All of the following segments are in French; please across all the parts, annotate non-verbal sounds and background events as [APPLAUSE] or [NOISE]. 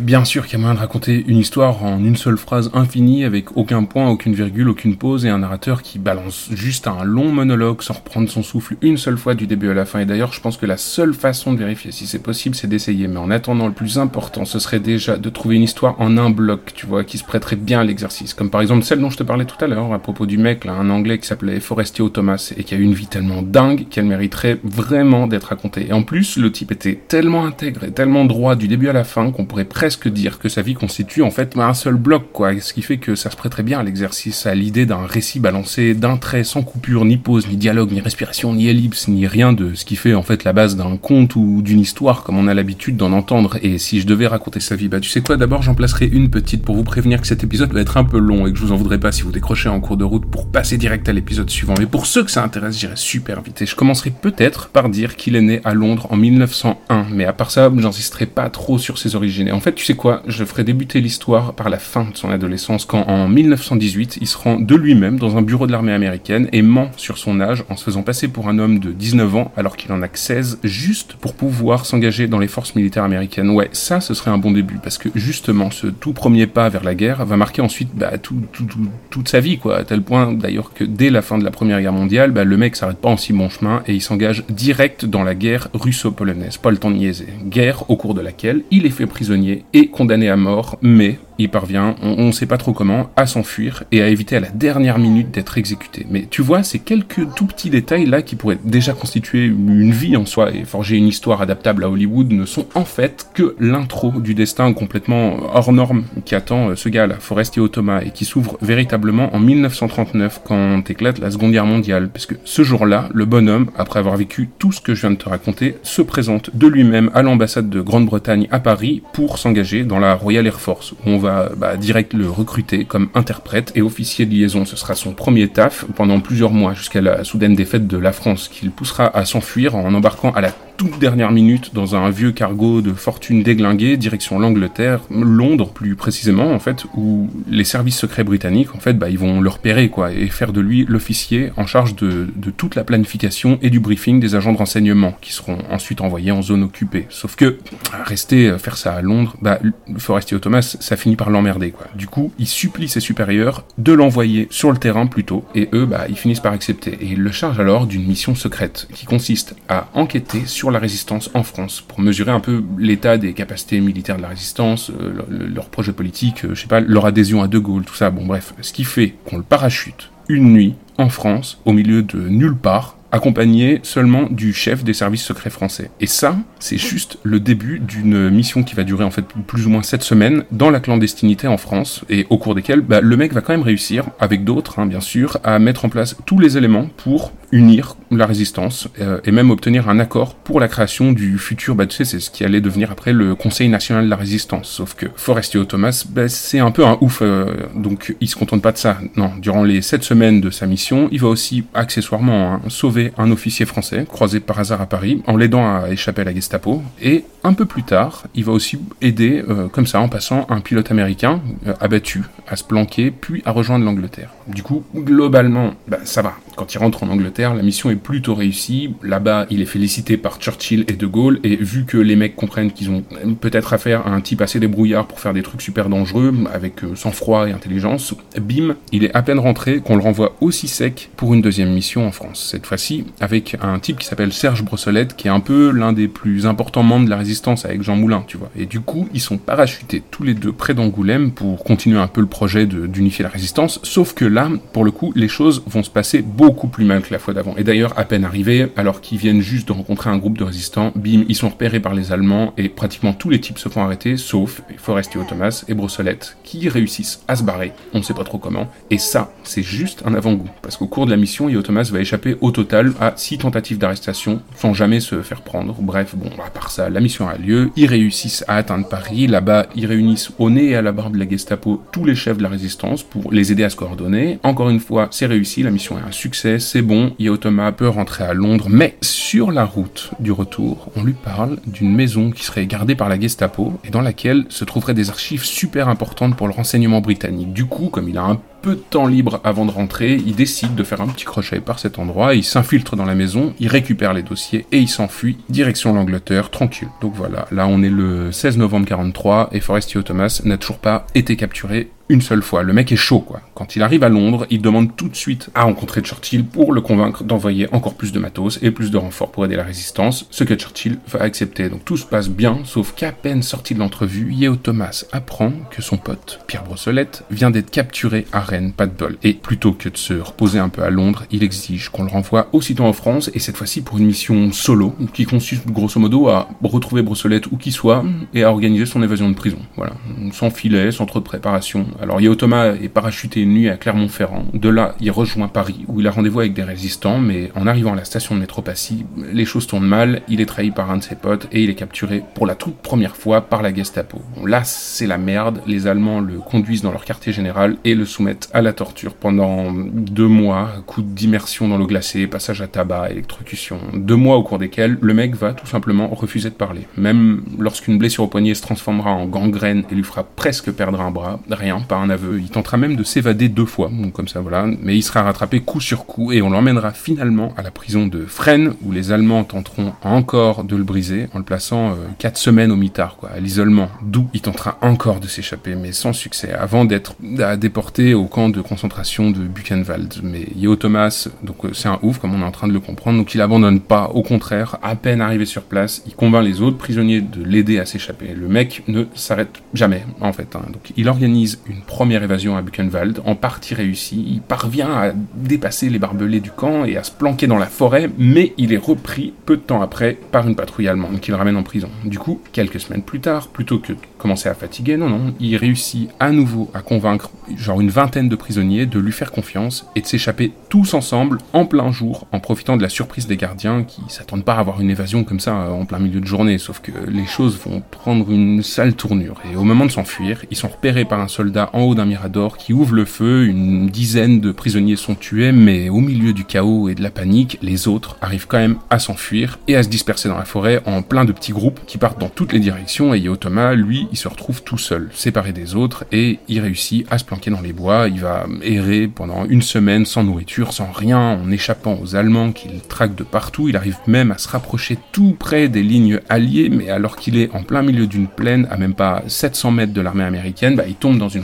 Bien sûr qu'il y a moyen de raconter une histoire en une seule phrase infinie avec aucun point, aucune virgule, aucune pause et un narrateur qui balance juste un long monologue sans reprendre son souffle une seule fois du début à la fin. Et d'ailleurs je pense que la seule façon de vérifier si c'est possible c'est d'essayer. Mais en attendant le plus important ce serait déjà de trouver une histoire en un bloc, tu vois, qui se prêterait bien à l'exercice. Comme par exemple celle dont je te parlais tout à l'heure à propos du mec là, un anglais qui s'appelait Forestio Thomas et qui a eu une vie tellement dingue qu'elle mériterait vraiment d'être racontée. Et en plus le type était tellement intègre et tellement droit du début à la fin qu'on pourrait dire que sa vie constitue en fait un seul bloc, quoi. Ce qui fait que ça se prêterait bien à l'exercice, à l'idée d'un récit balancé d'un trait sans coupure, ni pause, ni dialogue, ni respiration, ni ellipse, ni rien de ce qui fait en fait la base d'un conte ou d'une histoire comme on a l'habitude d'en entendre. Et si je devais raconter sa vie, bah tu sais quoi, d'abord j'en placerai une petite pour vous prévenir que cet épisode va être un peu long et que je vous en voudrais pas si vous décrochez en cours de route pour passer direct à l'épisode suivant. Mais pour ceux que ça intéresse, j'irai super vite. Et je commencerai peut-être par dire qu'il est né à Londres en 1901. Mais à part ça, j'insisterai pas trop sur ses origines. Et en fait, tu sais quoi, je ferai débuter l'histoire par la fin de son adolescence, quand en 1918, il se rend de lui-même dans un bureau de l'armée américaine et ment sur son âge en se faisant passer pour un homme de 19 ans alors qu'il en a que 16, juste pour pouvoir s'engager dans les forces militaires américaines. Ouais, ça, ce serait un bon début, parce que justement, ce tout premier pas vers la guerre va marquer ensuite bah, toute sa vie, quoi, à tel point d'ailleurs que dès la fin de la Première Guerre mondiale, bah, le mec s'arrête pas en si bon chemin et il s'engage direct dans la guerre russo-polonaise, pas le temps de. Guerre au cours de laquelle il est fait prisonnier et condamné à mort, mais il parvient, on ne sait pas trop comment, à s'enfuir et à éviter à la dernière minute d'être exécuté. Mais tu vois, c'est quelques tout petits détails là qui pourraient déjà constituer une vie en soi et forger une histoire adaptable à Hollywood ne sont en fait que l'intro du destin complètement hors norme qui attend euh, ce gars-là, Forestier Thomas, et qui s'ouvre véritablement en 1939 quand éclate la Seconde Guerre mondiale. Parce que ce jour-là, le bonhomme, après avoir vécu tout ce que je viens de te raconter, se présente de lui-même à l'ambassade de Grande-Bretagne à Paris pour s'engager dans la Royal Air Force, bah, direct le recruter comme interprète et officier de liaison. Ce sera son premier taf pendant plusieurs mois jusqu'à la soudaine défaite de la France qu'il poussera à s'enfuir en embarquant à la toute dernière minute dans un vieux cargo de fortune déglinguée, direction l'Angleterre, Londres plus précisément en fait, où les services secrets britanniques en fait, bah, ils vont le repérer quoi et faire de lui l'officier en charge de, toute la planification et du briefing des agents de renseignement qui seront ensuite envoyés en zone occupée. Sauf que rester euh, faire ça à Londres, bah Forestier Thomas, ça finit par l'emmerder quoi. Du coup, il supplie ses supérieurs de l'envoyer sur le terrain plutôt et eux bah ils finissent par accepter et il le charge alors d'une mission secrète qui consiste à enquêter sur la résistance en France, pour mesurer un peu l'état des capacités militaires de la résistance, euh, leur, projet politique, euh, je sais pas, leur adhésion à De Gaulle, tout ça. Bon bref, ce qui fait qu'on le parachute une nuit en France, au milieu de nulle part, accompagné seulement du chef des services secrets français. Et ça, c'est juste le début d'une mission qui va durer en fait plus ou moins 7 semaines dans la clandestinité en France et au cours desquelles bah, le mec va quand même réussir, avec d'autres hein, bien sûr, à mettre en place tous les éléments pour unir la résistance euh, et même obtenir un accord pour la création du futur, bah tu c'est ce qui allait devenir après le Conseil national de la résistance. Sauf que Forestier Thomas, bah, c'est un peu un ouf, euh, donc il se contente pas de ça. Non, durant les 7 semaines de sa mission, il va aussi accessoirement hein, sauver un officier français croisé par hasard à Paris en l'aidant à échapper à la Gestapo. Et un peu plus tard, il va aussi aider, euh, comme ça, en passant, un pilote américain euh, abattu à se planquer, puis à rejoindre l'Angleterre. Du coup, globalement, bah, ça va. Quand il rentre en Angleterre, la mission est plutôt réussie. Là-bas, il est félicité par Churchill et De Gaulle, et vu que les mecs comprennent qu'ils ont peut-être affaire à un type assez débrouillard pour faire des trucs super dangereux, avec euh, sang-froid et intelligence, bim, il est à peine rentré qu'on le renvoie aussi sec pour une deuxième mission en France. Cette fois-ci, avec un type qui s'appelle Serge Brossolette, qui est un peu l'un des plus importants membres de la résistance avec Jean Moulin, tu vois. Et du coup, ils sont parachutés tous les deux près d'Angoulême pour continuer un peu le projet d'unifier la résistance, sauf que là, pour le coup, les choses vont se passer beaucoup plus mal que la fois d'avant. Et d'ailleurs, à peine arrivés, alors qu'ils viennent juste de rencontrer un groupe de résistants, bim, ils sont repérés par les Allemands et pratiquement tous les types se font arrêter, sauf Forestier Thomas et Brossolette, qui réussissent à se barrer, on ne sait pas trop comment. Et ça, c'est juste un avant-goût, parce qu'au cours de la mission, Thomas va échapper au total à six tentatives d'arrestation sans jamais se faire prendre. Bref, bon, à part ça, la mission a lieu, ils réussissent à atteindre Paris, là-bas, ils réunissent au nez et à la barbe de la Gestapo tous les chefs de la résistance pour les aider à se coordonner. Encore une fois, c'est réussi, la mission est un succès, c'est bon, Yao Thomas peut rentrer à Londres, mais sur la route du retour, on lui parle d'une maison qui serait gardée par la Gestapo et dans laquelle se trouveraient des archives super importantes pour le renseignement britannique. Du coup, comme il a un peu de temps libre avant de rentrer, il décide de faire un petit crochet par cet endroit, il s'infiltre dans la maison, il récupère les dossiers et il s'enfuit direction l'Angleterre, tranquille. Donc voilà, là on est le 16 novembre 43 et Forestio Thomas n'a toujours pas été capturé une seule fois. Le mec est chaud, quoi. Quand il arrive à Londres, il demande tout de suite à rencontrer Churchill pour le convaincre d'envoyer encore plus de matos et plus de renforts pour aider la résistance, ce que Churchill va accepter. Donc tout se passe bien, sauf qu'à peine sorti de l'entrevue, Yeo Thomas apprend que son pote, Pierre Brossolette, vient d'être capturé à Rennes, pas de bol. Et plutôt que de se reposer un peu à Londres, il exige qu'on le renvoie aussitôt en France, et cette fois-ci pour une mission solo, qui consiste grosso modo à retrouver Brossolette où qu'il soit, et à organiser son évasion de prison. Voilà. Sans filet, sans trop de préparation, alors Yeo Thomas est parachuté une nuit à Clermont-Ferrand. De là, il rejoint Paris, où il a rendez-vous avec des résistants, mais en arrivant à la station de métro Passy, les choses tournent mal, il est trahi par un de ses potes et il est capturé pour la toute première fois par la Gestapo. là, c'est la merde, les Allemands le conduisent dans leur quartier général et le soumettent à la torture pendant deux mois, coup d'immersion dans l'eau glacée, passage à tabac, électrocution. Deux mois au cours desquels le mec va tout simplement refuser de parler. Même lorsqu'une blessure au poignet se transformera en gangrène et lui fera presque perdre un bras, rien, par un aveu. Il tentera même de s'évader deux fois, comme ça voilà, mais il sera rattrapé coup sur coup et on l'emmènera finalement à la prison de Fresnes où les Allemands tenteront encore de le briser en le plaçant euh, quatre semaines au mitard, quoi, à l'isolement, d'où il tentera encore de s'échapper, mais sans succès, avant d'être déporté au camp de concentration de Buchenwald. Mais Yeo Thomas, donc euh, c'est un ouf comme on est en train de le comprendre, donc il abandonne pas, au contraire, à peine arrivé sur place, il convainc les autres prisonniers de l'aider à s'échapper. Le mec ne s'arrête jamais, en fait. Hein. Donc il organise une première évasion à Buchenwald, en partie réussie. Il parvient à dépasser les barbelés du camp et à se planquer dans la forêt, mais il est repris peu de temps après par une patrouille allemande qui le ramène en prison. Du coup, quelques semaines plus tard, plutôt que de commencer à fatiguer, non, non, il réussit à nouveau à convaincre genre une vingtaine de prisonniers de lui faire confiance et de s'échapper tous ensemble en plein jour, en profitant de la surprise des gardiens qui s'attendent pas à avoir une évasion comme ça euh, en plein milieu de journée, sauf que les choses vont prendre une sale tournure. Et au moment de s'enfuir, ils sont repérés par un soldat en haut d'un mirador qui ouvre le feu, une dizaine de prisonniers sont tués, mais au milieu du chaos et de la panique, les autres arrivent quand même à s'enfuir et à se disperser dans la forêt en plein de petits groupes qui partent dans toutes les directions. Et Thomas, lui, il se retrouve tout seul, séparé des autres et il réussit à se planquer dans les bois, il va errer pendant une semaine sans nourriture, sans rien, en échappant aux Allemands qui le traquent de partout, il arrive même à se rapprocher tout près des lignes alliées, mais alors qu'il est en plein milieu d'une plaine, à même pas 700 mètres de l'armée américaine, bah, il tombe dans une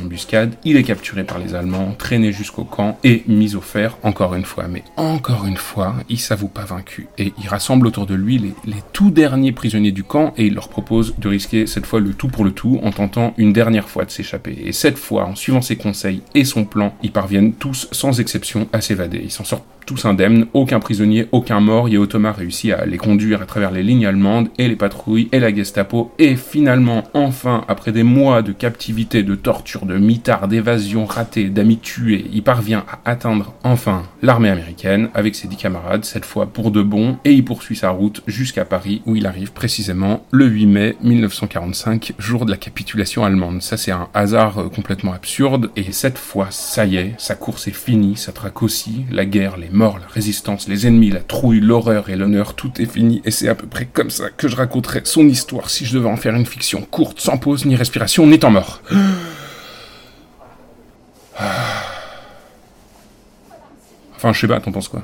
il est capturé par les Allemands, traîné jusqu'au camp et mis au fer encore une fois. Mais encore une fois, il s'avoue pas vaincu et il rassemble autour de lui les, tout derniers prisonniers du camp et il leur propose de risquer cette fois le tout pour le tout en tentant une dernière fois de s'échapper. Et cette fois, en suivant ses conseils et son plan, ils parviennent tous sans exception à s'évader. Ils s'en sortent tous indemnes, aucun prisonnier, aucun mort, et réussit à les conduire à travers les lignes allemandes et les patrouilles et la Gestapo, et finalement, enfin, après des mois de captivité, de torture, de mitard, d'évasion ratée, d'amis tués, il parvient à atteindre enfin l'armée américaine avec ses dix camarades, cette fois pour de bon, et il poursuit sa route jusqu'à Paris où il arrive précisément le 8 mai 1945, jour de la capitulation allemande. Ça c'est un hasard euh, complètement absurde, et cette fois, ça y est, sa course est finie, sa traque aussi, la guerre, les morts, la résistance, les ennemis, la trouille, l'horreur et l'honneur, tout est fini, et c'est à peu près comme ça que je raconterais son histoire si je devais en faire une fiction courte, sans pause ni respiration, ni temps mort. [GASPS] Enfin, je sais pas, t'en penses quoi?